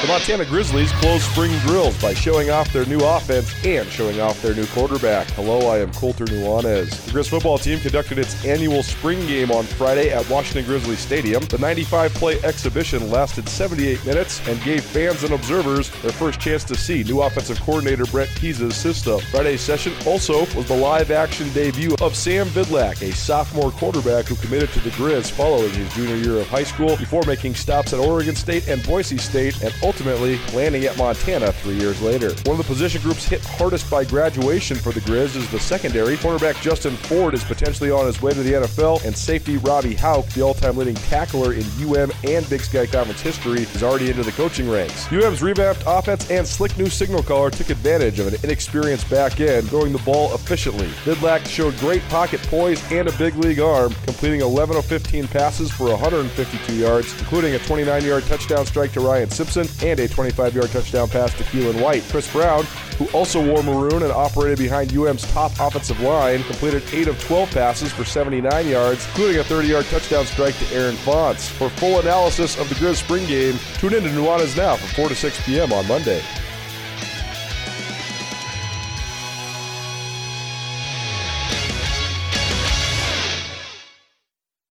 The Montana Grizzlies close spring drills by showing off their new offense and showing off their new quarterback. Hello, I am Colter Nuanez. The Grizz football team conducted its annual spring game on Friday at Washington Grizzlies Stadium. The 95 play exhibition lasted 78 minutes and gave fans and observers their first chance to see new offensive coordinator Brent Pease's system. Friday's session also was the live action debut of Sam Vidlak, a sophomore quarterback who committed to the Grizz following his junior year of high school before making stops at Oregon State and Boise State and ultimately landing at Montana three years later. One of the position groups hit hardest by graduation for the Grizz is the secondary. Cornerback Justin Ford is potentially on his way to the NFL, and safety Robby Hauck, the all-time leading tackler in UM and Big Sky Conference history, is already into the coaching ranks. UM's revamped offense and slick new signal caller took advantage of an inexperienced back end, throwing the ball efficiently. Vidlak showed great pocket poise and a big league arm, completing 11 of 15 passes for 152 yards, including a 29-yard touchdown strike to Ryan Simpson and a 25 yard touchdown pass to Keelan White. Kris Brown, who also wore maroon and operated behind UM's top offensive line, completed 8 of 12 passes for 79 yards, including a 30 yard touchdown strike to Aaron Fonts. For full analysis of the Grizz spring game, tune in to Nuanez Now from 4 to 6 p.m. on Monday.